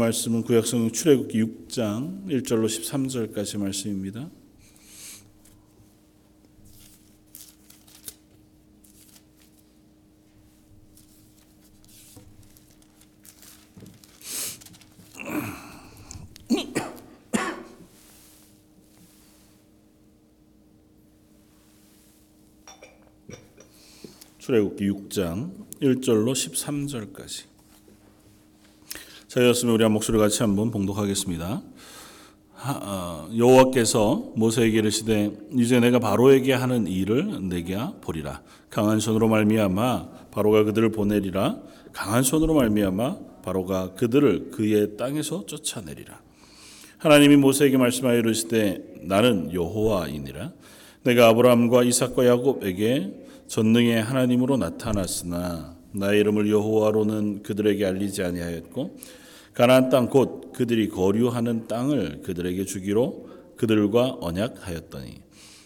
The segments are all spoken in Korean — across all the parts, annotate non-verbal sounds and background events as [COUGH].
말씀은 구약성경 출애굽기 6장 1절로 13절까지 말씀입니다. 출애굽기 6장 1절로 13절까지. 저희였으면 우리 한 목소리 같이 한번 봉독하겠습니다. 어, 여호와께서 모세에게 이르시되 이제 내가 바로에게 하는 일을 내게 보리라. 강한 손으로 말미암아 바로가 그들을 보내리라. 강한 손으로 말미암아 바로가 그들을 그의 땅에서 쫓아내리라. 하나님이 모세에게 말씀하여 이르시되 나는 여호와이니라. 내가 아브라함과 이삭과 야곱에게 전능의 하나님으로 나타났으나 나의 이름을 여호와로는 그들에게 알리지 아니하였고 가나안 땅 곧 그들이 거류하는 땅을 그들에게 주기로 그들과 언약하였더니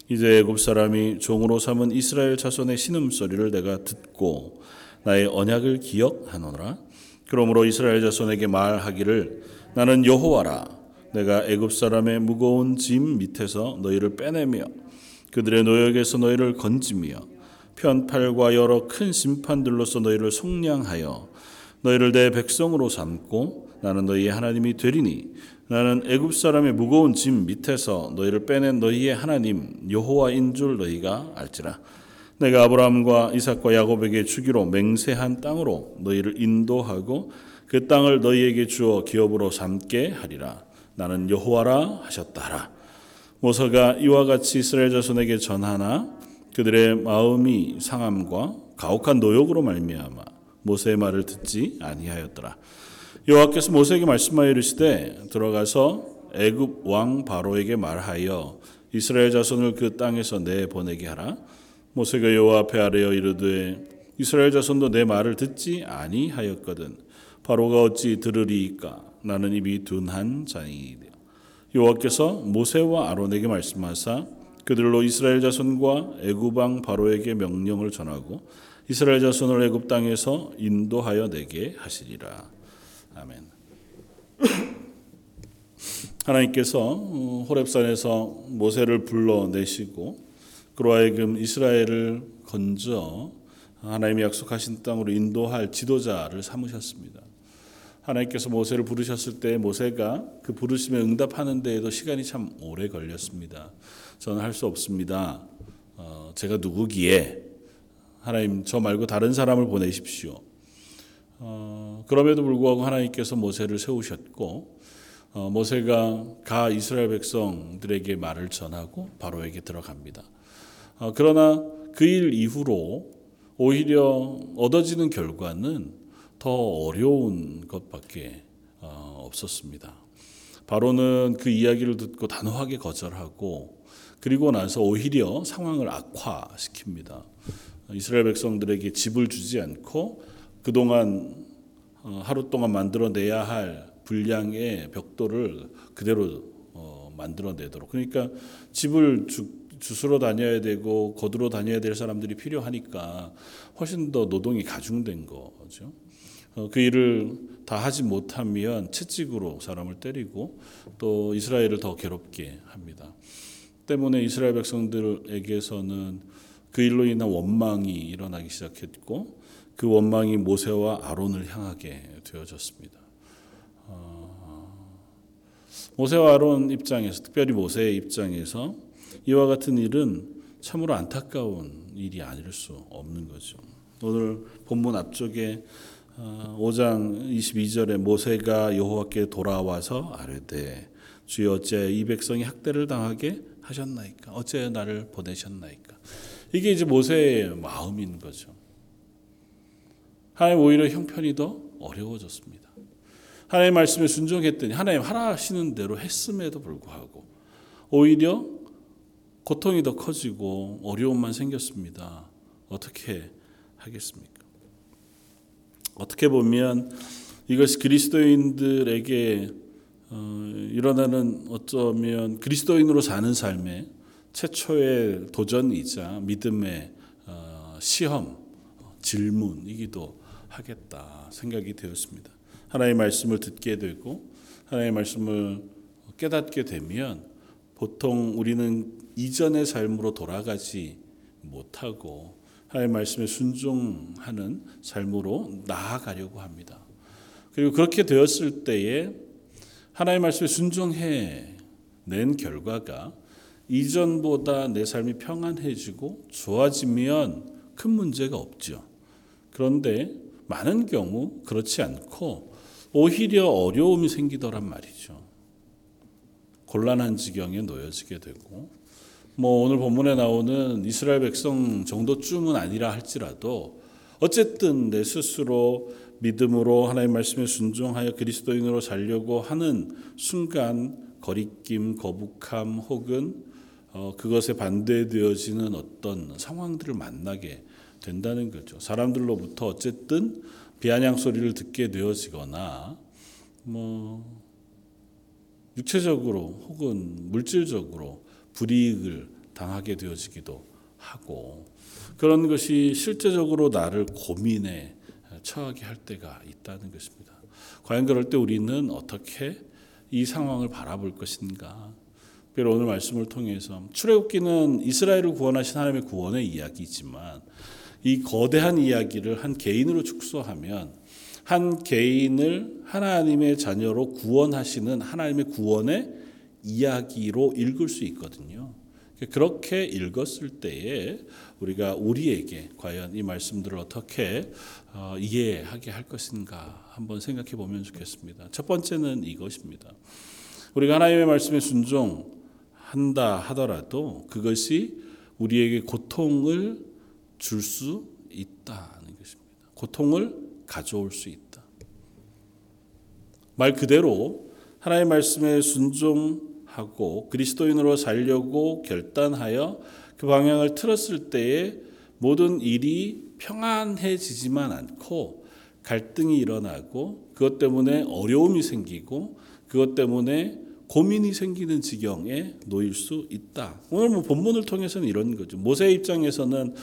이제 애굽 사람이 종으로 삼은 이스라엘 자손의 신음 소리를 내가 듣고 나의 언약을 기억하노라. 그러므로 이스라엘 자손에게 말하기를 나는 여호와라. 내가 애굽 사람의 무거운 짐 밑에서 너희를 빼내며 그들의 노역에서 너희를 건지며 편팔과 여러 큰 심판들로서 너희를 속량하여 너희를 내 백성으로 삼고 나는 너희의 하나님이 되리니 나는 애굽 사람의 무거운 짐 밑에서 너희를 빼낸 너희의 하나님 여호와인 줄 너희가 알지라. 내가 아브라함과 이삭과 야곱에게 주기로 맹세한 땅으로 너희를 인도하고 그 땅을 너희에게 주어 기업으로 삼게 하리라. 나는 여호와라 하셨다라. 모세가 이와 같이 이스라엘 자손에게 전하나 그들의 마음이 상함과 가혹한 노역으로 말미암아 모세의 말을 듣지 아니하였더라. 여호와께서 모세에게 말씀하여 이르시되 들어가서 애굽 왕 바로에게 말하여 이스라엘 자손을 그 땅에서 내 보내게 하라. 모세가 여호와 앞에 아뢰어 이르되 이스라엘 자손도 내 말을 듣지 아니하였거든. 바로가 어찌 들으리이까? 나는 입이 둔한 자니이다. 여호와께서 모세와 아론에게 말씀하사 그들로 이스라엘 자손과 애굽 왕 바로에게 명령을 전하고 이스라엘 자손을 애굽 땅에서 인도하여 내게 하시리라. 아멘. [COUGHS] 하나님께서 호렙산에서 모세를 불러내시고 그로 하여금 이스라엘을 건져 하나님이 약속하신 땅으로 인도할 지도자를 삼으셨습니다. 하나님께서 모세를 부르셨을 때 모세가 그 부르심에 응답하는 데에도 시간이 참 오래 걸렸습니다. 저는 할 수 없습니다. 어, 제가 누구기에 하나님 저 말고 다른 사람을 보내십시오. 어, 그럼에도 불구하고 하나님께서 모세를 세우셨고 어, 모세가 가 이스라엘 백성들에게 말을 전하고 바로에게 들어갑니다. 어, 그러나 그 일 이후로 오히려 얻어지는 결과는 더 어려운 것밖에 어, 없었습니다. 바로는 그 이야기를 듣고 단호하게 거절하고 그리고 나서 오히려 상황을 악화시킵니다. 이스라엘 백성들에게 집을 주지 않고 그동안 어, 하루 동안 만들어내야 할 분량의 벽돌을 그대로 어, 만들어내도록 그러니까 집을 주, 주스러 다녀야 되고 거두러 다녀야 될 사람들이 필요하니까 훨씬 더 노동이 가중된 거죠. 어, 그 일을 다 하지 못하면 채찍으로 사람을 때리고 또 이스라엘을 더 괴롭게 합니다. 때문에 이스라엘 백성들에게서는 그 일로 인한 원망이 일어나기 시작했고 그 원망이 모세와 아론을 향하게 되어졌습니다. 어, 모세와 아론 입장에서 특별히 모세의 입장에서 이와 같은 일은 참으로 안타까운 일이 아닐 수 없는 거죠. 오늘 본문 앞쪽에 5장 어, 22절에 모세가 여호와께 돌아와서 아뢰되 주여 어째 이 백성이 학대를 당하게 하셨나이까 어째 나를 보내셨나이까 이게 이제 모세의 마음인 거죠. 하나님 오히려 형편이 더 어려워졌습니다. 하나님 말씀에 순종했더니 하나님 하라시는 대로 했음에도 불구하고 오히려 고통이 더 커지고 어려움만 생겼습니다. 어떻게 하겠습니까? 어떻게 보면 이것이 그리스도인들에게 어, 일어나는 어쩌면 그리스도인으로 사는 삶의 최초의 도전이자 믿음의 어, 시험, 질문이기도 하겠다 생각이 되었습니다. 하나님의 말씀을 듣게 되고 하나님의 말씀을 깨닫게 되면 보통 우리는 이전의 삶으로 돌아가지 못하고 하나님의 말씀에 순종하는 삶으로 나아가려고 합니다. 그리고 그렇게 되었을 때에 하나님의 말씀에 순종해 낸 결과가 이전보다 내 삶이 평안해지고 좋아지면 큰 문제가 없죠. 그런데 많은 경우 그렇지 않고 오히려 어려움이 생기더란 말이죠. 곤란한 지경에 놓여지게 되고 뭐 오늘 본문에 나오는 이스라엘 백성 정도쯤은 아니라 할지라도 어쨌든 내 스스로 믿음으로 하나님 말씀에 순종하여 그리스도인으로 살려고 하는 순간 거리낌, 거북함 혹은 어, 그것에 반대되어지는 어떤 상황들을 만나게 된다는 거죠. 사람들로부터 어쨌든 비아냥 소리를 듣게 되어지거나 뭐 육체적으로 혹은 물질적으로 불이익을 당하게 되어지기도 하고 그런 것이 실제적으로 나를 고민에 처하게 할 때가 있다는 것입니다. 과연 그럴 때 우리는 어떻게 이 상황을 바라볼 것인가? 특별히 오늘 말씀을 통해서 출애굽기는 이스라엘을 구원하신 하나님의 구원의 이야기지만 이 거대한 이야기를 한 개인으로 축소하면 한 개인을 하나님의 자녀로 구원하시는 하나님의 구원의 이야기로 읽을 수 있거든요. 그렇게 읽었을 때에 우리가 우리에게 과연 이 말씀들을 어떻게 어, 이해하게 할 것인가 한번 생각해 보면 좋겠습니다. 첫 번째는 이것입니다. 우리가 하나님의 말씀에 순종한다 하더라도 그것이 우리에게 고통을 줄 수 있다는 것입니다. 고통을 가져올 수 있다. 말 그대로 하나님의 말씀에 순종하고 그리스도인으로 살려고 결단하여 그 방향을 틀었을 때에 모든 일이 평안해지지만 않고 갈등이 일어나고 그것 때문에 어려움이 생기고 그것 때문에 고민이 생기는 지경에 놓일 수 있다. 오늘 뭐 본문을 통해서는 이런 거죠. 모세 입장에서는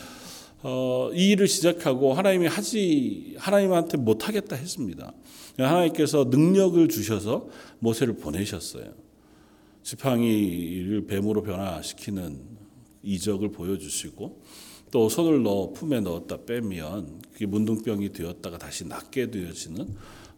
어, 이 일을 시작하고 하나님이 하지 하나님한테 못 하겠다 했습니다. 하나님께서 능력을 주셔서 모세를 보내셨어요. 지팡이를 뱀으로 변화시키는 이적을 보여주시고 또 손을 넣어 품에 넣었다 빼면 그게 문둥병이 되었다가 다시 낫게 되어지는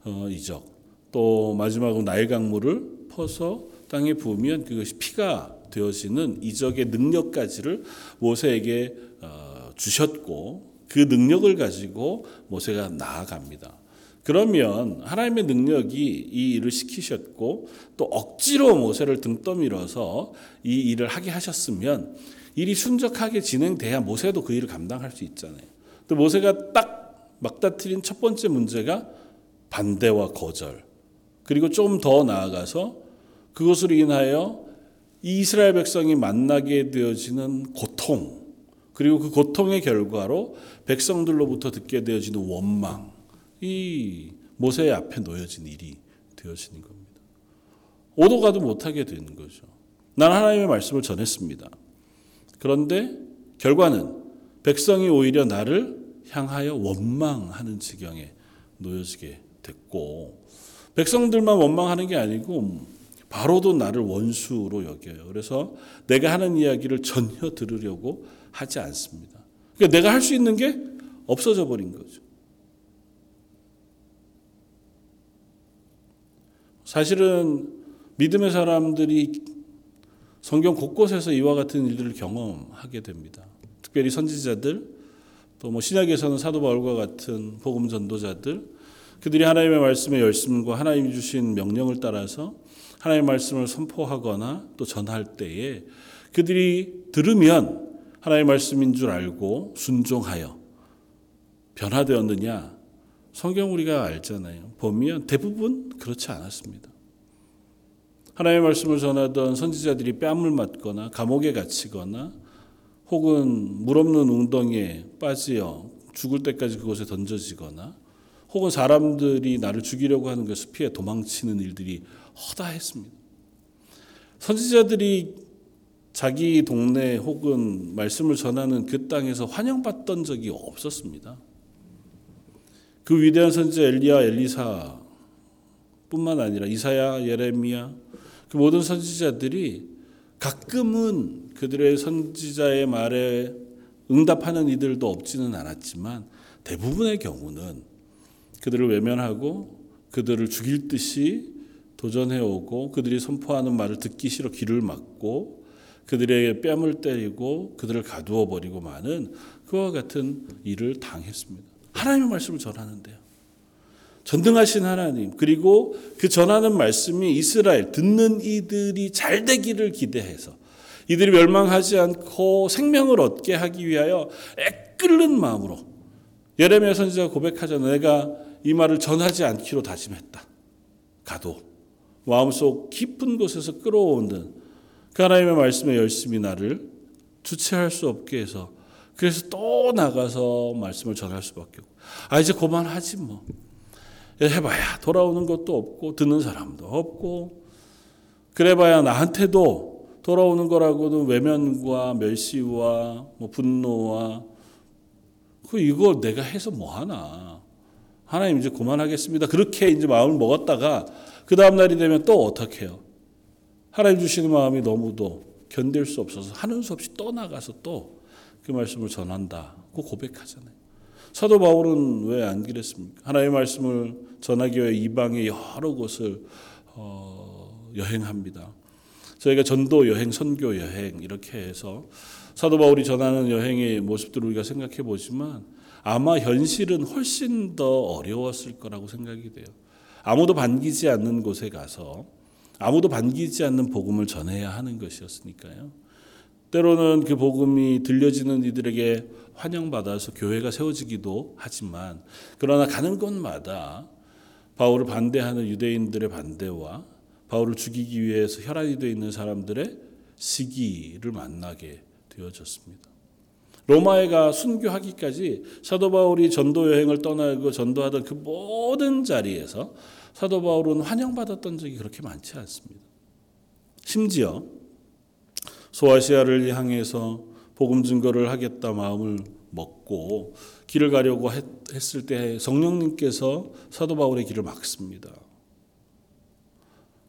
어, 이적. 또 마지막으로 나일강물을 퍼서 땅에 부으면 그것이 피가 되어지는 이적의 능력까지를 모세에게 어, 주셨고 그 능력을 가지고 모세가 나아갑니다. 그러면 하나님의 능력이 이 일을 시키셨고 또 억지로 모세를 등 떠밀어서 이 일을 하게 하셨으면 일이 순적하게 진행돼야 모세도 그 일을 감당할 수 있잖아요. 또 모세가 딱 막다트린 첫 번째 문제가 반대와 거절. 그리고 좀 더 나아가서 그것으로 인하여 이스라엘 백성이 만나게 되어지는 고통, 그리고 그 고통의 결과로 백성들로부터 듣게 되어지는 원망, 이 모세의 앞에 놓여진 일이 되어지는 겁니다. 오도 가도 못하게 되는 거죠. 난 하나님의 말씀을 전했습니다. 그런데 결과는 백성이 오히려 나를 향하여 원망하는 지경에 놓여지게 됐고 백성들만 원망하는 게 아니고 바로도 나를 원수로 여겨요. 그래서 내가 하는 이야기를 전혀 들으려고 하지 않습니다. 그러니까 내가 할 수 있는 게 없어져 버린 거죠. 사실은 믿음의 사람들이 성경 곳곳에서 이와 같은 일들을 경험하게 됩니다. 특별히 선지자들, 또 뭐 신약에서는 사도 바울과 같은 복음 전도자들, 그들이 하나님의 말씀의 열심과 하나님이 주신 명령을 따라서 하나님의 말씀을 선포하거나 또 전할 때에 그들이 들으면 하나님의 말씀인 줄 알고 순종하여 변화되었느냐? 성경 우리가 알잖아요. 보면 대부분 그렇지 않았습니다. 하나님의 말씀을 전하던 선지자들이 뺨을 맞거나 감옥에 갇히거나 혹은 물 없는 웅덩이에 빠지어 죽을 때까지 그곳에 던져지거나 혹은 사람들이 나를 죽이려고 하는 것을 피해 도망치는 일들이 허다했습니다. 선지자들이 자기 동네 혹은 말씀을 전하는 그 땅에서 환영받던 적이 없었습니다. 그 위대한 선지자 엘리야 엘리사 뿐만 아니라 이사야, 예레미야 그 모든 선지자들이 가끔은 그들의 선지자의 말에 응답하는 이들도 없지는 않았지만 대부분의 경우는 그들을 외면하고 그들을 죽일 듯이 도전해 오고 그들이 선포하는 말을 듣기 싫어 귀를 막고 그들의 뺨을 때리고 그들을 가두어 버리고 많은 그와 같은 일을 당했습니다. 하나님의 말씀을 전하는데요. 전등하신 하나님 그리고 그 전하는 말씀이 이스라엘 듣는 이들이 잘 되기를 기대해서 이들이 멸망하지 않고 생명을 얻게 하기 위하여 애끓는 마음으로 예레미야 선지자가 고백하잖아 내가 이 말을 전하지 않기로 다짐했다. 가도 마음속 깊은 곳에서 끌어오는 그 하나님의 말씀에 열심히 나를 주체할 수 없게 해서 그래서 또 나가서 말씀을 전할 수밖에 없고. 아 이제 그만하지 뭐. 해봐야 돌아오는 것도 없고 듣는 사람도 없고. 그래봐야 나한테도 돌아오는 거라고도 외면과 멸시와 뭐 분노와. 그 이거 내가 해서 뭐 하나? 하나님 이제 그만하겠습니다. 그렇게 이제 마음을 먹었다가 그 다음 날이 되면 또 어떻게 해요 하나님 주시는 마음이 너무도 견딜 수 없어서 하는 수 없이 떠나가서 또 그 말씀을 전한다고 고백하잖아요. 사도 바울은 왜 안 그랬습니까? 하나님의 말씀을 전하기 위해 이방의 여러 곳을 어, 여행합니다. 저희가 전도 여행, 선교 여행 이렇게 해서 사도 바울이 전하는 여행의 모습들을 우리가 생각해 보지만 아마 현실은 훨씬 더 어려웠을 거라고 생각이 돼요. 아무도 반기지 않는 곳에 가서 아무도 반기지 않는 복음을 전해야 하는 것이었으니까요. 때로는 그 복음이 들려지는 이들에게 환영받아서 교회가 세워지기도 하지만 그러나 가는 곳마다 바울을 반대하는 유대인들의 반대와 바울을 죽이기 위해서 혈안이 되어 있는 사람들의 시기를 만나게 되어졌습니다. 로마에 가 순교하기까지 사도 바울이 전도 여행을 떠나고 전도하던 그 모든 자리에서 사도 바울은 환영받았던 적이 그렇게 많지 않습니다. 심지어 소아시아를 향해서 복음 증거를 하겠다 마음을 먹고 길을 가려고 했, 을 때 성령님께서 사도 바울의 길을 막습니다.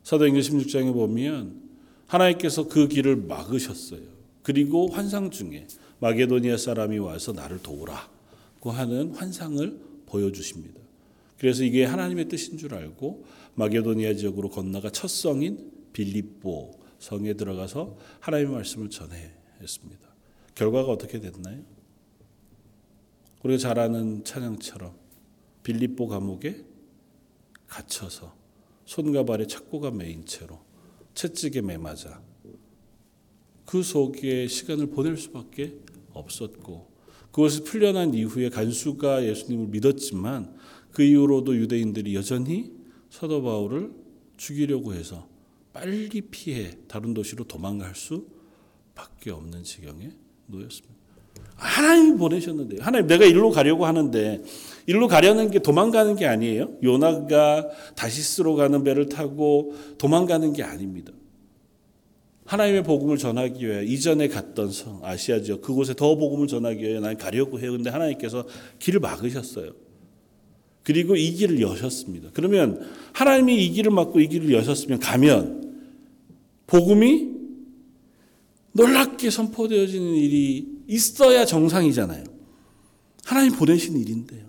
사도행전 16장에 보면 하나님께서 그 길을 막으셨어요. 그리고 환상 중에 마게도니아 사람이 와서 나를 도우라고 하는 환상을 보여주십니다. 그래서 이게 하나님의 뜻인 줄 알고 마게도니아 지역으로 건너가 첫 성인 빌립보 성에 들어가서 하나님의 말씀을 전해했습니다. 결과가 어떻게 됐나요? 우리가 잘 아는 찬양처럼 빌립보 감옥에 갇혀서 손과 발에 착고가 매인 채로 채찍에 매맞아 그 속에 시간을 보낼 수밖에 없었고 그것이 풀려난 이후에 간수가 예수님을 믿었지만 그 이후로도 유대인들이 여전히 사도 바울을 죽이려고 해서 빨리 피해 다른 도시로 도망갈 수밖에 없는 지경에 놓였습니다. 하나님이 보내셨는데 하나님 내가 일로 가려고 하는데 일로 가려는 게 도망가는 게 아니에요. 요나가 다시스로 가는 배를 타고 도망가는 게 아닙니다. 하나님의 복음을 전하기 위해 이전에 갔던 성 아시아 지역 그곳에 더 복음을 전하기 위해 난 가려고 해요. 근데 하나님께서 길을 막으셨어요. 그리고 이 길을 여셨습니다. 그러면 하나님이 이 길을 막고 이 길을 여셨으면 가면 복음이 놀랍게 선포되어지는 일이 있어야 정상이잖아요. 하나님 보내신 일인데요.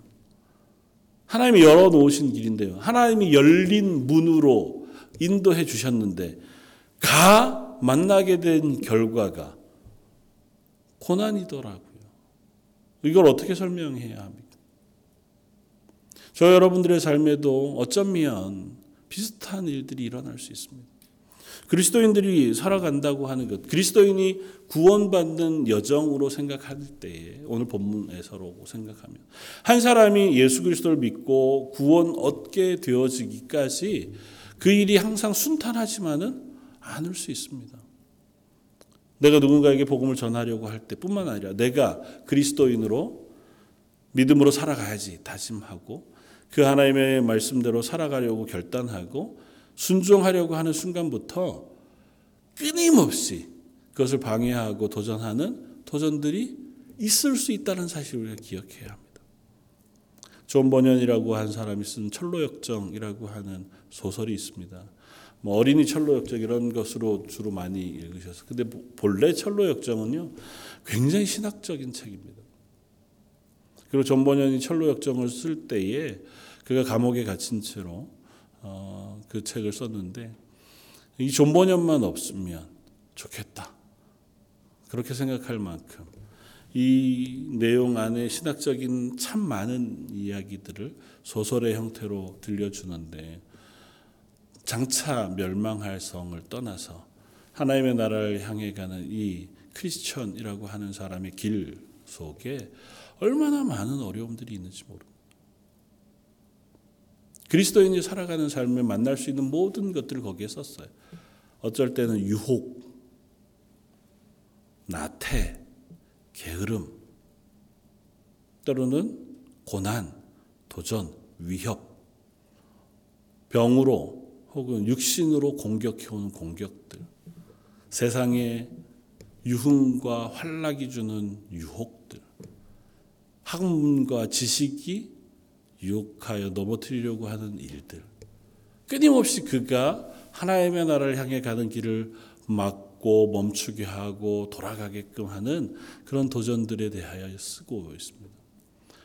하나님이 열어놓으신 길인데요. 하나님이 열린 문으로 인도해 주셨는데, 가 만나게 된 결과가 고난이더라고요. 이걸 어떻게 설명해야 합니까? 저 여러분들의 삶에도 어쩌면 비슷한 일들이 일어날 수 있습니다. 그리스도인들이 살아간다고 하는 것, 그리스도인이 구원받는 여정으로 생각할 때에 오늘 본문에서라고 생각하면 한 사람이 예수 그리스도를 믿고 구원 얻게 되어지기까지 그 일이 항상 순탄하지만은 않을 수 있습니다. 내가 누군가에게 복음을 전하려고 할 때뿐만 아니라 내가 그리스도인으로 믿음으로 살아가야지 다짐하고 그 하나님의 말씀대로 살아가려고 결단하고 순종하려고 하는 순간부터 끊임없이 그것을 방해하고 도전하는 도전들이 있을 수 있다는 사실을 기억해야 합니다. 존 버니언이라고 한 사람이 쓴 천로역정이라고 하는 소설이 있습니다. 뭐 어린이 천로역정 이런 것으로 주로 많이 읽으셔서 근데 본래 천로역정은요 굉장히 신학적인 책입니다. 그리고 존 버니언이 천로역정을 쓸 때에 그가 감옥에 갇힌 채로 어, 그 책을 썼는데 이 존 버니언만 없으면 좋겠다. 그렇게 생각할 만큼 이 내용 안에 신학적인 참 많은 이야기들을 소설의 형태로 들려주는데 장차 멸망할 성을 떠나서 하나님의 나라를 향해 가는 이 크리스천이라고 하는 사람의 길 속에 얼마나 많은 어려움들이 있는지 모릅니다. 그리스도인이 살아가는 삶에 만날 수 있는 모든 것들을 거기에 썼어요. 어쩔 때는 유혹, 나태, 게으름, 때로는 고난, 도전, 위협, 병으로 혹은 육신으로 공격해오는 공격들, 세상의 유흥과 환락이 주는 유혹들, 학문과 지식이 유혹하여 넘어뜨리려고 하는 일들, 끊임없이 그가 하나님의 나라를 향해 가는 길을 막고 멈추게 하고 돌아가게끔 하는 그런 도전들에 대하여 쓰고 있습니다.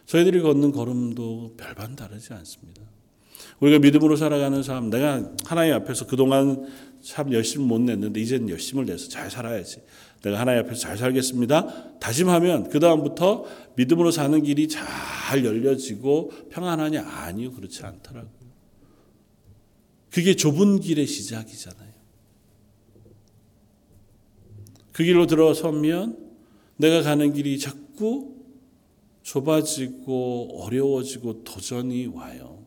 저희들이 걷는 걸음도 별반 다르지 않습니다. 우리가 믿음으로 살아가는 삶, 내가 하나님 앞에서 그동안 참 열심히 못 냈는데 이제는 열심을 내서 잘 살아야지. 내가 하나님 앞에서 잘 살겠습니다. 다짐하면 그 다음부터 믿음으로 사는 길이 잘 열려지고 평안하냐? 아니요, 그렇지 않더라고요. 그게 좁은 길의 시작이잖아요. 그 길로 들어서면 내가 가는 길이 자꾸 좁아지고 어려워지고 도전이 와요.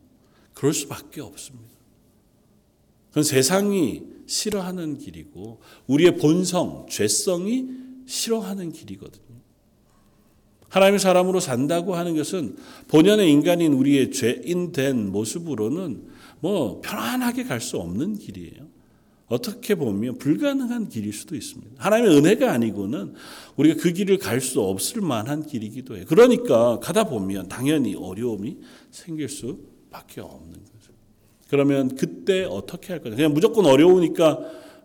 그럴 수밖에 없습니다. 그건 세상이 싫어하는 길이고 우리의 본성, 죄성이 싫어하는 길이거든요. 하나님의 사람으로 산다고 하는 것은 본연의 인간인 우리의 죄인된 모습으로는 뭐 편안하게 갈 수 없는 길이에요. 어떻게 보면 불가능한 길일 수도 있습니다. 하나님의 은혜가 아니고는 우리가 그 길을 갈 수 없을 만한 길이기도 해요. 그러니까 가다 보면 당연히 어려움이 생길 수밖에 없는 거죠. 그러면 그때 어떻게 할 거냐? 그냥 무조건 어려우니까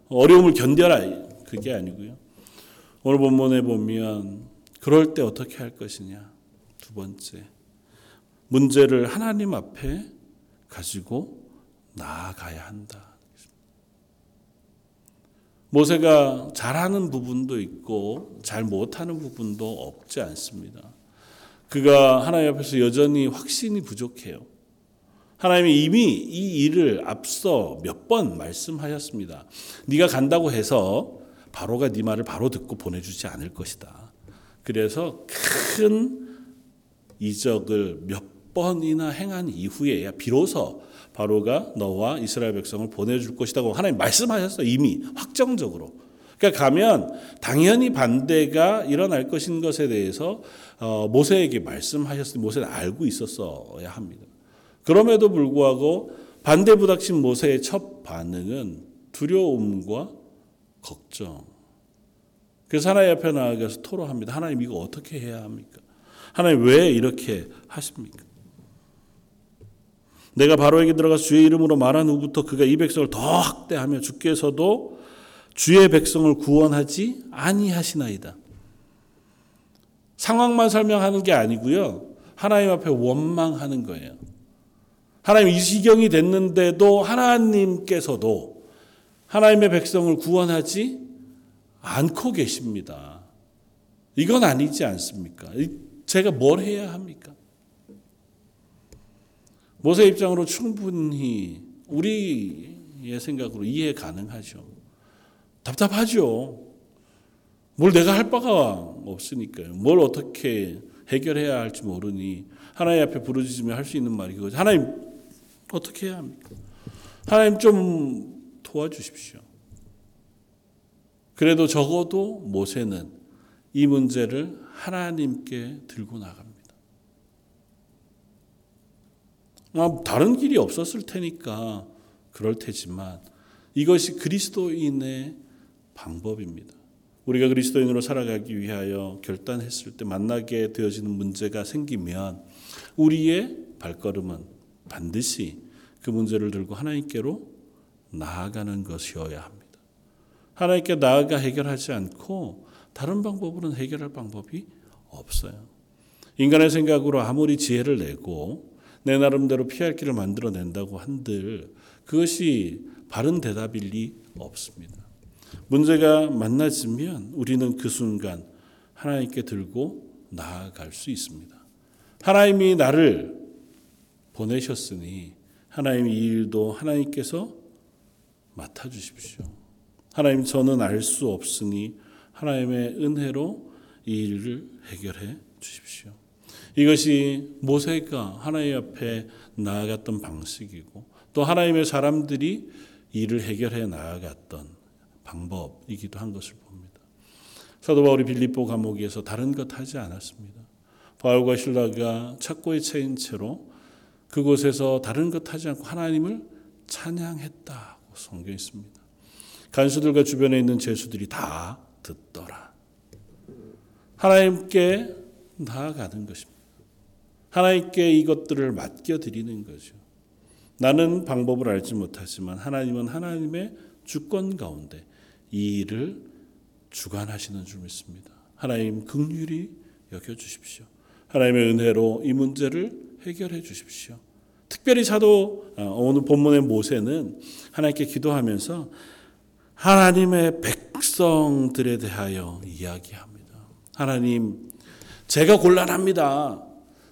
어려움을 견뎌라 그게 아니고요. 오늘 본문에 보면 그럴 때 어떻게 할 것이냐? 두 번째 문제를 하나님 앞에 가지고 나아가야 한다. 모세가 잘하는 부분도 있고 잘 못하는 부분도 없지 않습니다. 그가 하나님 앞에서 여전히 확신이 부족해요. 하나님이 이미 이 일을 앞서 몇 번 말씀하셨습니다. 네가 간다고 해서 바로가 네 말을 바로 듣고 보내주지 않을 것이다. 그래서 큰 이적을 몇 번이나 행한 이후에야 비로소 바로가 너와 이스라엘 백성을 보내줄 것이라고 하나님 말씀하셨어 이미 확정적으로. 그러니까 가면 당연히 반대가 일어날 것인 것에 대해서 어, 모세에게 말씀하셨으니 모세는 알고 있었어야 합니다. 그럼에도 불구하고 반대 부닥친 모세의 첫 반응은 두려움과 걱정. 그래서 하나님 앞에 나아가서 토로합니다. 하나님 이거 어떻게 해야 합니까? 하나님 왜 이렇게 하십니까? 내가 바로에게 들어가 주의 이름으로 말한 후부터 그가 이 백성을 더 학대하며 주께서도 주의 백성을 구원하지 아니하시나이다. 상황만 설명하는 게 아니고요. 하나님 앞에 원망하는 거예요. 하나님 이 시경이 됐는데도 하나님께서도 하나님의 백성을 구원하지 않고 계십니다. 이건 아니지 않습니까? 제가 뭘 해야 합니까? 모세 입장으로 충분히 우리의 생각으로 이해 가능하죠. 답답하죠. 뭘 내가 할 바가 없으니까요. 뭘 어떻게 해결해야 할지 모르니 하나님 앞에 부르짖으며 할 수 있는 말이 그거죠. 하나님 어떻게 해야 합니까? 하나님 좀 도와주십시오. 그래도 적어도 모세는 이 문제를 하나님께 들고 나갑니다. 아, 다른 길이 없었을 테니까 그럴 테지만 이것이 그리스도인의 방법입니다. 우리가 그리스도인으로 살아가기 위하여 결단했을 때 만나게 되어지는 문제가 생기면 우리의 발걸음은 반드시 그 문제를 들고 하나님께로 나아가는 것이어야 합니다. 하나님께 나아가 해결하지 않고 다른 방법으로는 해결할 방법이 없어요. 인간의 생각으로 아무리 지혜를 내고 내 나름대로 피할 길을 만들어낸다고 한들 그것이 바른 대답일 리 없습니다. 문제가 만나지면 우리는 그 순간 하나님께 들고 나아갈 수 있습니다. 하나님이 나를 보내셨으니 하나님 이 일도 하나님께서 맡아 주십시오. 하나님 저는 알 수 없으니 하나님의 은혜로 이 일을 해결해 주십시오. 이것이 모세가 하나님 앞에 나아갔던 방식이고 또 하나님의 사람들이 일을 해결해 나아갔던 방법이기도 한 것을 봅니다. 사도 바울이 빌립보 감옥에서 다른 것 하지 않았습니다. 바울과 신라가 착고에 채인 채로 그곳에서 다른 것 하지 않고 하나님을 찬양했다고 성경에 있습니다. 간수들과 주변에 있는 제수들이 다 듣더라. 하나님께 나아가는 것입니다. 하나님께 이것들을 맡겨드리는 거죠. 나는 방법을 알지 못하지만 하나님은 하나님의 주권 가운데 이 일을 주관하시는 줄 믿습니다. 하나님 극률이 여겨 주십시오. 하나님의 은혜로 이 문제를 해결해 주십시오. 특별히 사도 어, 오늘 본문의 모세는 하나님께 기도하면서 하나님의 백성들에 대하여 이야기합니다. 하나님, 제가 곤란합니다.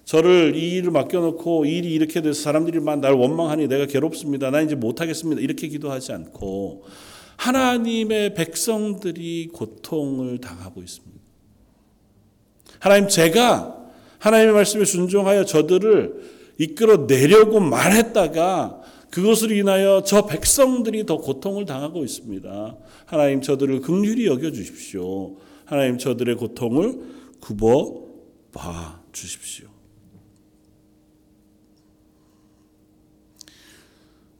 저를 이 일을 맡겨놓고 이 일이 이렇게 돼서 사람들이 날 원망하니 내가 괴롭습니다. 나 이제 못하겠습니다. 이렇게 기도하지 않고 하나님의 백성들이 고통을 당하고 있습니다. 하나님, 제가 하나님의 말씀에 순종하여 저들을 이끌어 내려고 말했다가 그것으로 인하여 저 백성들이 더 고통을 당하고 있습니다. 하나님 저들을 극률히 여겨 주십시오. 하나님 저들의 고통을 굽어 봐 주십시오.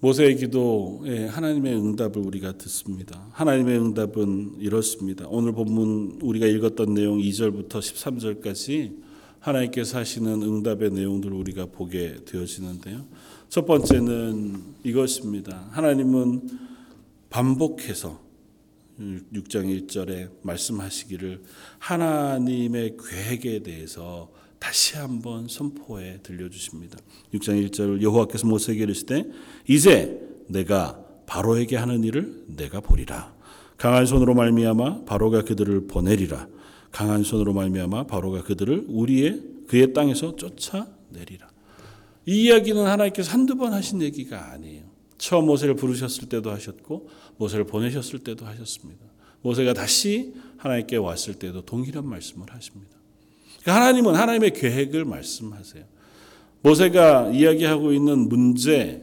모세의 기도에 하나님의 응답을 우리가 듣습니다. 하나님의 응답은 이렇습니다. 오늘 본문 우리가 읽었던 내용 2절부터 13절까지 하나님께서 하시는 응답의 내용들을 우리가 보게 되어지는데요. 첫 번째는 이것입니다. 하나님은 반복해서 6장 1절에 말씀하시기를 하나님의 계획에 대해서 다시 한번 선포해 들려주십니다. 6장 1절 여호와께서 모세에게 이르시되 이제 내가 바로에게 하는 일을 내가 보리라. 강한 손으로 말미암아 바로가 그들을 보내리라. 강한 손으로 말미암아 바로가 그들을 우리의 그의 땅에서 쫓아내리라. 이 이야기는 하나님께서 한두 번 하신 얘기가 아니에요. 처음 모세를 부르셨을 때도 하셨고 모세를 보내셨을 때도 하셨습니다. 모세가 다시 하나님께 왔을 때도 동일한 말씀을 하십니다. 그러니까 하나님은 하나님의 계획을 말씀하세요. 모세가 이야기하고 있는 문제,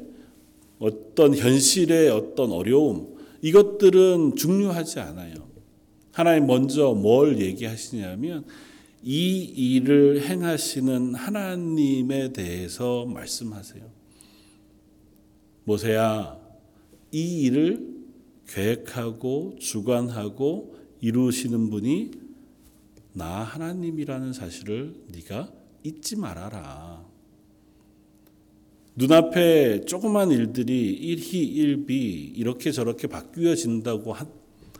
어떤 현실의 어떤 어려움, 이것들은 중요하지 않아요. 하나님 먼저 뭘 얘기하시냐면 이 일을 행하시는 하나님에 대해서 말씀하세요. 모세야, 이 일을 계획하고 주관하고 이루시는 분이 나 하나님이라는 사실을 네가 잊지 말아라. 눈앞에 조그만 일들이 1희 1비 이렇게 저렇게 바뀌어진다고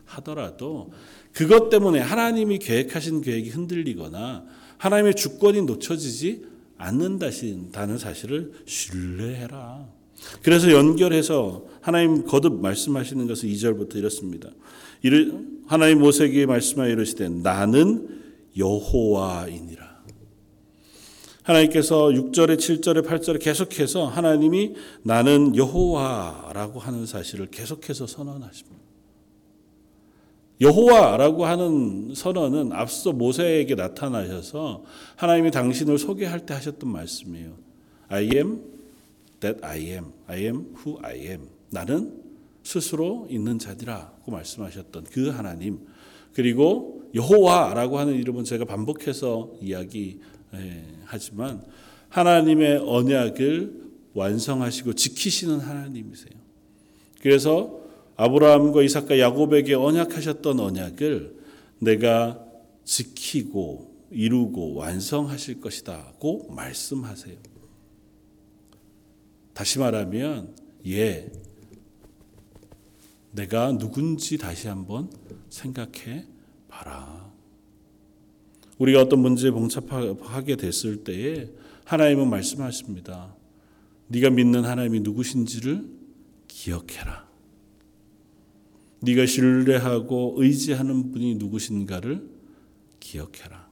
하더라도 그것 때문에 하나님이 계획하신 계획이 흔들리거나 하나님의 주권이 놓쳐지지 않는다는 사실을 신뢰해라. 그래서 연결해서 하나님 거듭 말씀하시는 것은 2절부터 이렇습니다. 하나님 모세에게 말씀하여 이르시되 나는 여호와이니라. 하나님께서 6절에 7절에 8절에 계속해서 하나님이 나는 여호와라고 하는 사실을 계속해서 선언하십니다. 여호와라고 하는 선언은 앞서 모세에게 나타나셔서 하나님이 당신을 소개할 때 하셨던 말씀이에요. I am that I am. I am who I am. 나는 스스로 있는 자디라고 말씀하셨던 그 하나님. 그리고 여호와라고 하는 이름은 제가 반복해서 이야기하지만 하나님의 언약을 완성하시고 지키시는 하나님이세요. 그래서 아브라함과 이삭과 야곱에게 언약하셨던 언약을 내가 지키고 이루고 완성하실 것이다고 말씀하세요. 다시 말하면 예 내가 누군지 다시 한번 생각해 봐라. 우리가 어떤 문제에 봉착하게 됐을 때에 하나님은 말씀하십니다. 네가 믿는 하나님이 누구신지를 기억해라. 네가 신뢰하고 의지하는 분이 누구신가를 기억해라.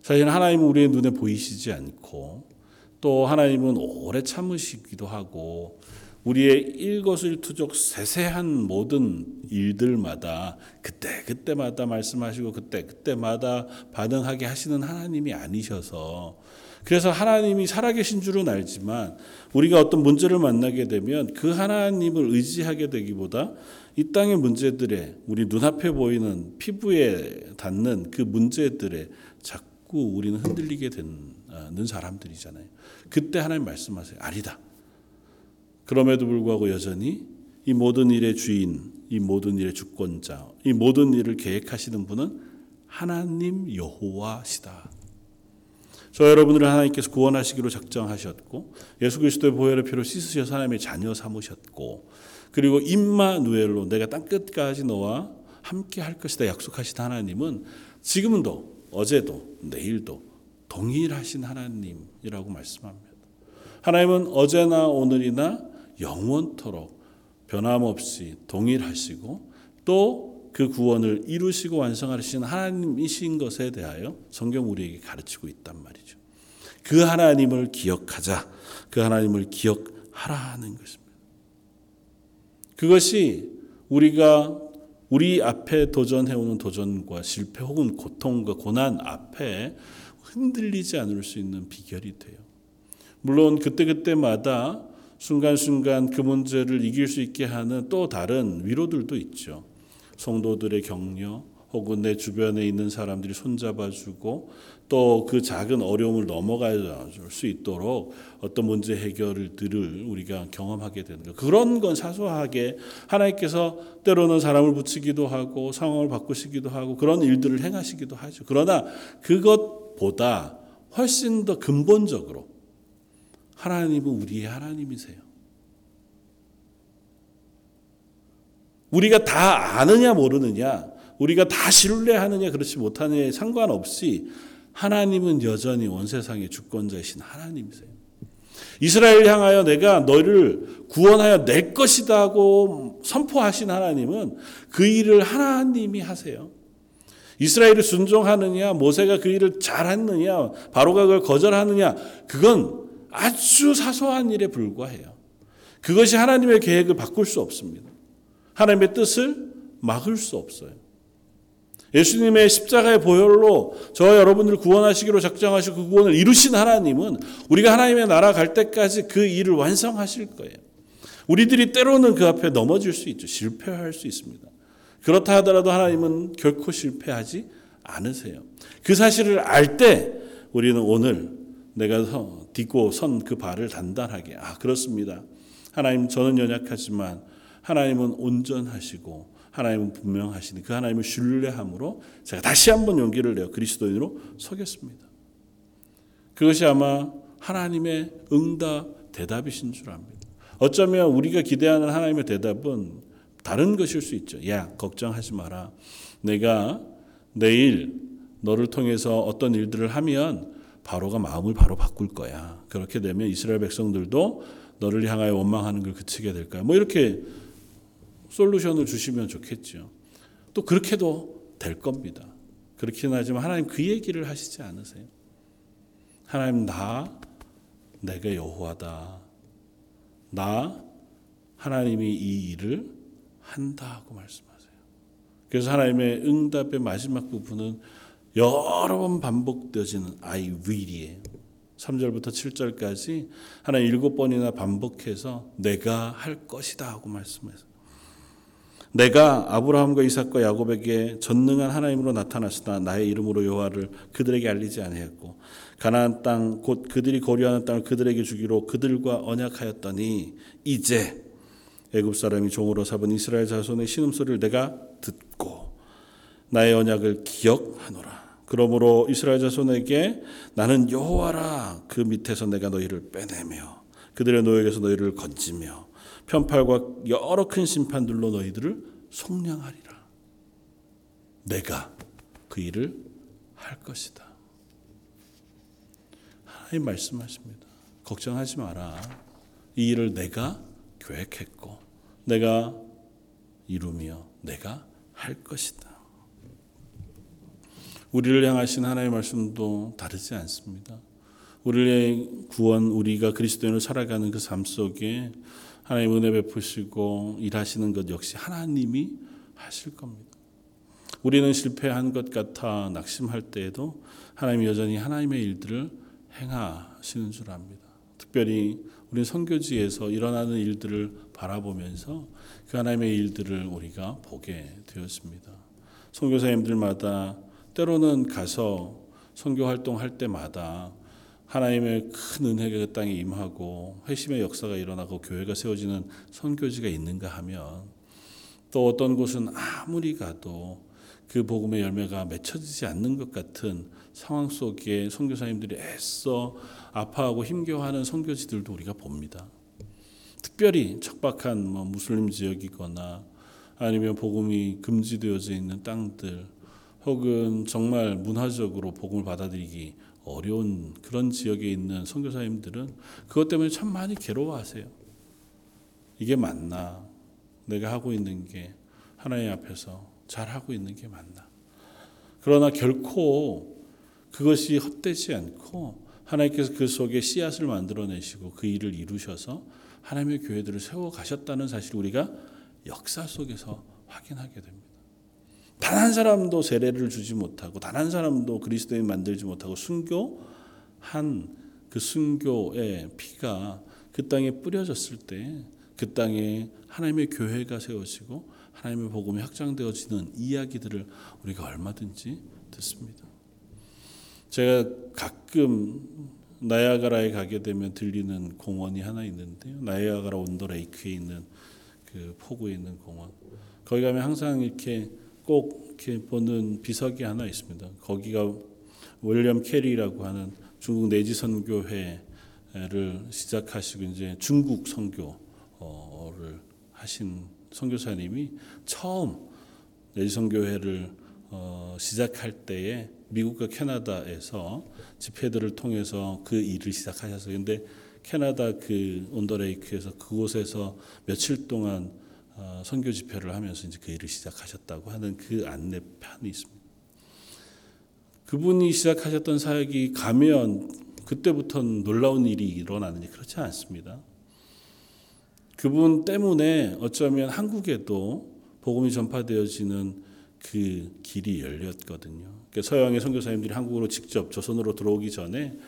사실 하나님은 우리의 눈에 보이시지 않고 또 하나님은 오래 참으시기도 하고 우리의 일거수일투족 세세한 모든 일들마다 그때 그때마다 말씀하시고 그때 그때마다 반응하게 하시는 하나님이 아니셔서 그래서 하나님이 살아계신 줄은 알지만 우리가 어떤 문제를 만나게 되면 그 하나님을 의지하게 되기보다 이 땅의 문제들에 우리 눈앞에 보이는 피부에 닿는 그 문제들에 자꾸 우리는 흔들리게 되는 사람들이잖아요. 그때 하나님 말씀하세요. 아니다. 그럼에도 불구하고 여전히 이 모든 일의 주인, 이 모든 일의 주권자, 이 모든 일을 계획하시는 분은 하나님 여호와시다. 저 여러분들을 하나님께서 구원하시기로 작정하셨고 예수 그리스도의 보혈의 피로 씻으셔서 하나님의 자녀 삼으셨고 그리고 임마누엘로 내가 땅 끝까지 너와 함께 할 것이다 약속하신 하나님은 지금도 어제도 내일도 동일하신 하나님이라고 말씀합니다. 하나님은 어제나 오늘이나 영원토록 변함없이 동일하시고 또 그 구원을 이루시고 완성하시는 하나님이신 것에 대하여 성경 우리에게 가르치고 있단 말이죠. 그 하나님을 기억하자. 그 하나님을 기억하라는 것입니다. 그것이 우리가 우리 앞에 도전해오는 도전과 실패 혹은 고통과 고난 앞에 흔들리지 않을 수 있는 비결이 돼요. 물론 그때그때마다 순간순간 그 문제를 이길 수 있게 하는 또 다른 위로들도 있죠. 성도들의 격려 혹은 내 주변에 있는 사람들이 손잡아주고 또 그 작은 어려움을 넘어가 줄수 있도록 어떤 문제 해결들을 우리가 경험하게 되는 것. 그런 건 사소하게 하나님께서 때로는 사람을 붙이기도 하고 상황을 바꾸시기도 하고 그런 일들을 행하시기도 하죠. 그러나 그것보다 훨씬 더 근본적으로 하나님은 우리의 하나님이세요. 우리가 다 아느냐 모르느냐, 우리가 다 신뢰하느냐 그렇지 못하느냐에 상관없이 하나님은 여전히 온 세상의 주권자이신 하나님이세요. 이스라엘 향하여 내가 너를 구원하여 내 것이다 하고 선포하신 하나님은 그 일을 하나님이 하세요. 이스라엘이 순종하느냐, 모세가 그 일을 잘했느냐, 바로가 그걸 거절하느냐, 그건 아주 사소한 일에 불과해요. 그것이 하나님의 계획을 바꿀 수 없습니다. 하나님의 뜻을 막을 수 없어요. 예수님의 십자가의 보혈로 저 여러분들 구원하시기로 작정하시고 그 구원을 이루신 하나님은 우리가 하나님의 나라 갈 때까지 그 일을 완성하실 거예요. 우리들이 때로는 그 앞에 넘어질 수 있죠. 실패할 수 있습니다. 그렇다 하더라도 하나님은 결코 실패하지 않으세요. 그 사실을 알 때 우리는 오늘 내가 딛고 선 그 발을 단단하게 아 그렇습니다. 하나님 저는 연약하지만 하나님은 온전하시고 하나님은 분명하시니 그 하나님을 신뢰함으로 제가 다시 한번 용기를 내어 그리스도인으로 서겠습니다. 그것이 아마 하나님의 응답 대답이신 줄 압니다. 어쩌면 우리가 기대하는 하나님의 대답은 다른 것일 수 있죠. 야, 걱정하지 마라. 내가 내일 너를 통해서 어떤 일들을 하면 바로가 마음을 바로 바꿀 거야. 그렇게 되면 이스라엘 백성들도 너를 향하여 원망하는 걸 그치게 될 거야. 뭐 이렇게 솔루션을 주시면 좋겠죠. 또 그렇게도 될 겁니다. 그렇긴 하지만 하나님 그 얘기를 하시지 않으세요. 하나님 나 내가 여호와다. 나 하나님이 이 일을 한다고 말씀하세요. 그래서 하나님의 응답의 마지막 부분은 여러 번 반복되어지는 I will이에요. 3절부터 7절까지 하나님 일곱 번이나 반복해서 내가 할 것이다 하고 말씀해서 내가 아브라함과 이삭과 야곱에게 전능한 하나님으로 나타났으나 나의 이름으로 여호와를 그들에게 알리지 아니했고 가나안 땅 곧 그들이 거류하는 땅을 그들에게 주기로 그들과 언약하였더니 이제 애굽 사람이 종으로 잡은 이스라엘 자손의 신음소리를 내가 듣고 나의 언약을 기억하노라. 그러므로 이스라엘 자손에게 나는 여호와라 그 밑에서 내가 너희를 빼내며 그들의 노역에서 너희를 건지며 편팔과 여러 큰 심판들로 너희들을 속량하리라. 내가 그 일을 할 것이다. 하나님 말씀하십니다. 걱정하지 마라. 이 일을 내가 계획했고 내가 이루며 내가 할 것이다. 우리를 향하신 하나님의 말씀도 다르지 않습니다. 우리의 구원, 우리가 그리스도인으로 살아가는 그 삶 속에 하나님 은혜 베푸시고 일하시는 것 역시 하나님이 하실 겁니다. 우리는 실패한 것 같아 낙심할 때에도 하나님이 여전히 하나님의 일들을 행하시는 줄 압니다. 특별히 우리 선교지에서 일어나는 일들을 바라보면서 그 하나님의 일들을 우리가 보게 되었습니다. 선교사님들마다 때로는 가서 선교 활동할 때마다 하나님의 큰 은혜가 그 땅에 임하고 회심의 역사가 일어나고 교회가 세워지는 선교지가 있는가 하면 또 어떤 곳은 아무리 가도 그 복음의 열매가 맺혀지지 않는 것 같은 상황 속에 선교사님들이 애써 아파하고 힘겨워하는 선교지들도 우리가 봅니다. 특별히 척박한 뭐 무슬림 지역이거나 아니면 복음이 금지되어져 있는 땅들 혹은 정말 문화적으로 복음을 받아들이기 어려운 그런 지역에 있는 선교사님들은 그것 때문에 참 많이 괴로워하세요. 이게 맞나? 내가 하고 있는 게 하나님 앞에서 잘 하고 있는 게 맞나? 그러나 결코 그것이 헛되지 않고 하나님께서 그 속에 씨앗을 만들어내시고 그 일을 이루셔서 하나님의 교회들을 세워 가셨다는 사실 우리가 역사 속에서 확인하게 됩니다. 단 한 사람도 세례를 주지 못하고 단 한 사람도 그리스도인 만들지 못하고 순교한 그 순교의 피가 그 땅에 뿌려졌을 때 그 땅에 하나님의 교회가 세워지고 하나님의 복음이 확장되어지는 이야기들을 우리가 얼마든지 듣습니다. 제가 가끔 나야가라에 가게 되면 들리는 공원이 하나 있는데요. 나야가라 온더레이크에 있는 그 포구에 있는 공원. 거기 가면 항상 이렇게 꼭 이렇게 보는 비석이 하나 있습니다. 거기가 윌리엄 캐리라고 하는 중국 내지 선교회를 시작하시고 이제 중국 선교를 하신 선교사님이 처음 내지 선교회를 어, 시작할 때에 미국과 캐나다에서 집회들을 통해서 그 일을 시작하셨어요. 근데 캐나다 그 온더레이크에서 그곳에서 며칠 동안 어, 선교 집회를 하면서 이제 그 일을 시작하셨다고 하는 그 안내판이 있습니다. 그분이 시작하셨던 사역이 가면 그때부터는 놀라운 일이 일어나는지 그렇지 않습니다. 그분 때문에 어쩌면 한국에도 복음이 전파되어지는 그 길이 열렸거든요. 그러니까 서양의 선교사님들이 한국으로 직접 조선으로 들어오기 전에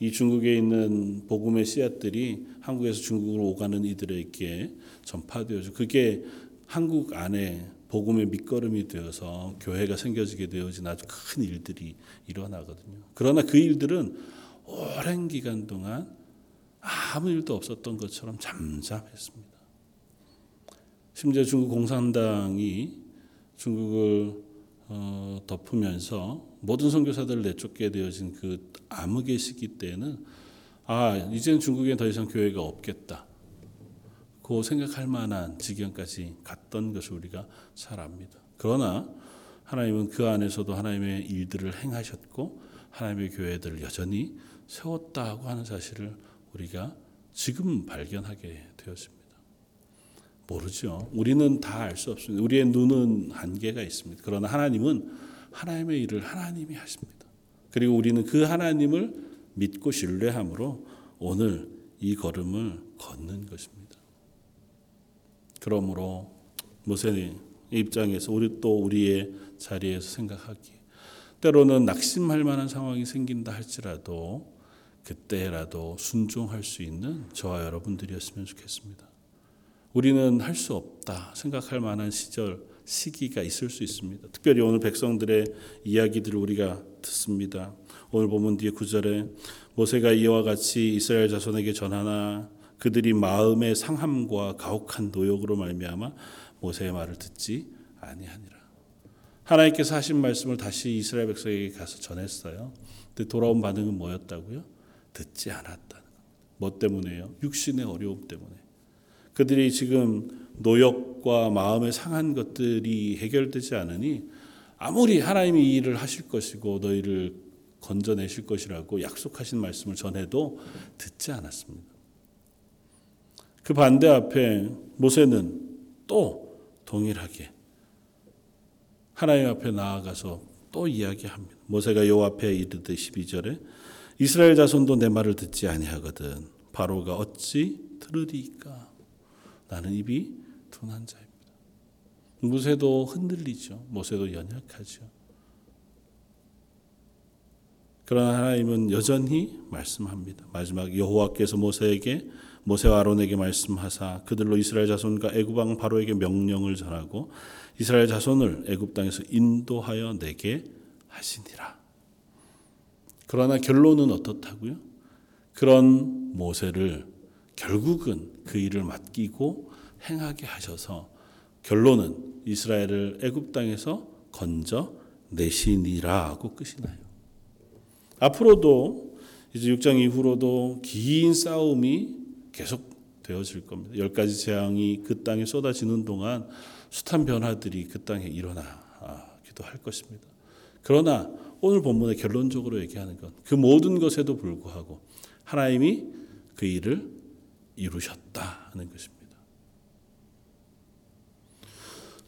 이 중국에 있는 복음의 씨앗들이 한국에서 중국으로 오가는 이들에게 전파되어져 그게 한국 안에 복음의 밑거름이 되어서 교회가 생겨지게 되어진 아주 큰 일들이 일어나거든요. 그러나 그 일들은 오랜 기간 동안 아무 일도 없었던 것처럼 잠잠했습니다. 심지어 중국 공산당이 중국을 어, 덮으면서 모든 선교사들을 내쫓게 되어진 그 암흑의 시기 때는 아 이제는 중국에 더 이상 교회가 없겠다. 그 생각할 만한 지경까지 갔던 것을 우리가 잘 압니다. 그러나 하나님은 그 안에서도 하나님의 일들을 행하셨고 하나님의 교회들을 여전히 세웠다고 하는 사실을 우리가 지금 발견하게 되었습니다. 모르죠. 우리는 다 알 수 없습니다. 우리의 눈은 한계가 있습니다. 그러나 하나님은 하나님의 일을 하나님이 하십니다. 그리고 우리는 그 하나님을 믿고 신뢰함으로 오늘 이 걸음을 걷는 것입니다. 그러므로 모세의 입장에서 우리 또 우리의 자리에서 생각하기 때로는 낙심할 만한 상황이 생긴다 할지라도 그때라도 순종할 수 있는 저와 여러분들이었으면 좋겠습니다. 우리는 할 수 없다 생각할 만한 시절 시기가 있을 수 있습니다. 특별히 오늘 백성들의 이야기들을 우리가 듣습니다. 오늘 보면 뒤에 구절에 모세가 이와 같이 이스라엘 자손에게 전하나 그들이 마음의 상함과 가혹한 노역으로 말미암아 모세의 말을 듣지 아니하니라. 하나님께서 하신 말씀을 다시 이스라엘 백성에게 가서 전했어요. 근데 돌아온 반응은 뭐였다고요? 듣지 겁니다. 뭐 때문에요? 육신의 어려움 때문에. 그들이 지금 노역과 마음의 상한 것들이 해결되지 않으니 아무리 하나님이 이 일을 하실 것이고 너희를 건져내실 것이라고 약속하신 말씀을 전해도 듣지 않았습니다. 그 반대 앞에 모세는 또 동일하게 하나님 앞에 나아가서 또 이야기합니다. 모세가 여호와 앞에 이르되 12절에 이스라엘 자손도 내 말을 듣지 아니하거든 바로가 어찌 들으리까 나는 입이 둔한 자입니다. 모세도 흔들리죠. 모세도 연약하죠. 그러나 하나님은 여전히 말씀합니다. 마지막 여호와께서 모세에게 모세와 아론에게 말씀하사 그들로 이스라엘 자손과 애굽 왕 바로에게 명령을 전하고 이스라엘 자손을 애굽 땅에서 인도하여 내게 하시니라. 그러나 결론은 어떻다고요? 그런 모세를 결국은 그 일을 맡기고 행하게 하셔서 결론은 이스라엘을 애굽 땅에서 건져 내시니라고 끝이 나요. 앞으로도 이제 6장 이후로도 긴 싸움이 계속 되어질 겁니다. 열 가지 재앙이 그 땅에 쏟아지는 동안 숱한 변화들이 그 땅에 일어나기도 할 것입니다. 그러나 오늘 본문의 결론적으로 얘기하는 건 그 모든 것에도 불구하고 하나님이 그 일을 이루셨다는 것입니다.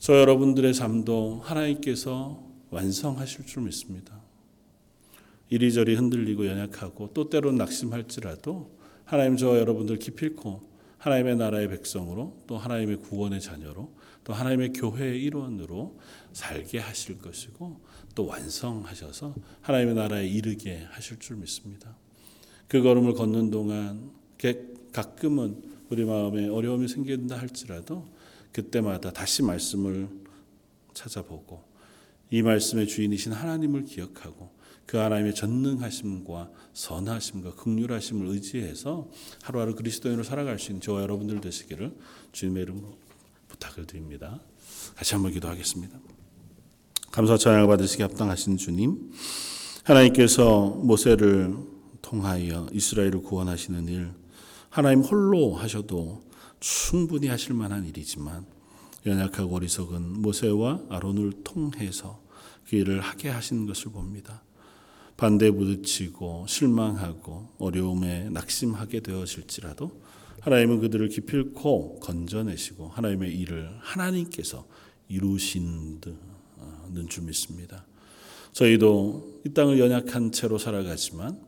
저 여러분들의 삶도 하나님께서 완성하실 줄 믿습니다. 이리저리 흔들리고 연약하고 또 때론 낙심할지라도 하나님 저 여러분들 기필코 하나님의 나라의 백성으로 또 하나님의 구원의 자녀로 또 하나님의 교회의 일원으로 살게 하실 것이고 또 완성하셔서 하나님의 나라에 이르게 하실 줄 믿습니다. 그 걸음을 걷는 동안 가끔은 우리 마음에 어려움이 생긴다 할지라도 그때마다 다시 말씀을 찾아보고 이 말씀의 주인이신 하나님을 기억하고 그 하나님의 전능하심과 선하심과 극률하심을 의지해서 하루하루 그리스도인으로 살아갈 수 있는 저와 여러분들 되시기를 주님의 이름으로 부탁을 드립니다. 같이 한번 기도하겠습니다. 감사 찬양을 받으시기 합당하신 주님, 하나님께서 모세를 통하여 이스라엘을 구원하시는 일, 하나님 홀로 하셔도 충분히 하실 만한 일이지만 연약하고 어리석은 모세와 아론을 통해서 그 일을 하게 하신 것을 봅니다. 반대 부딪히고 실망하고 어려움에 낙심하게 되어질지라도 하나님은 그들을 기필코 건져내시고 하나님의 일을 하나님께서 이루신 는 줄 믿습니다. 저희도 이 땅을 연약한 채로 살아가지만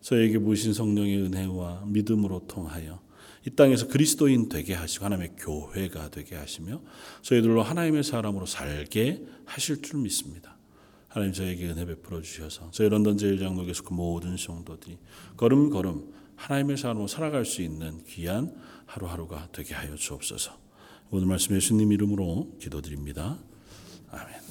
저에게 부신 성령의 은혜와 믿음으로 통하여 이 땅에서 그리스도인 되게 하시고 하나님의 교회가 되게 하시며 저희들로 하나님의 사람으로 살게 하실 줄 믿습니다. 하나님 저에게 은혜 베풀어 주셔서 저희 런던 제일장로교에서 그 모든 성도들이 걸음걸음 하나님의 사람으로 살아갈 수 있는 귀한 하루하루가 되게 하여 주옵소서. 오늘 말씀 예수님 이름으로 기도드립니다. 아멘.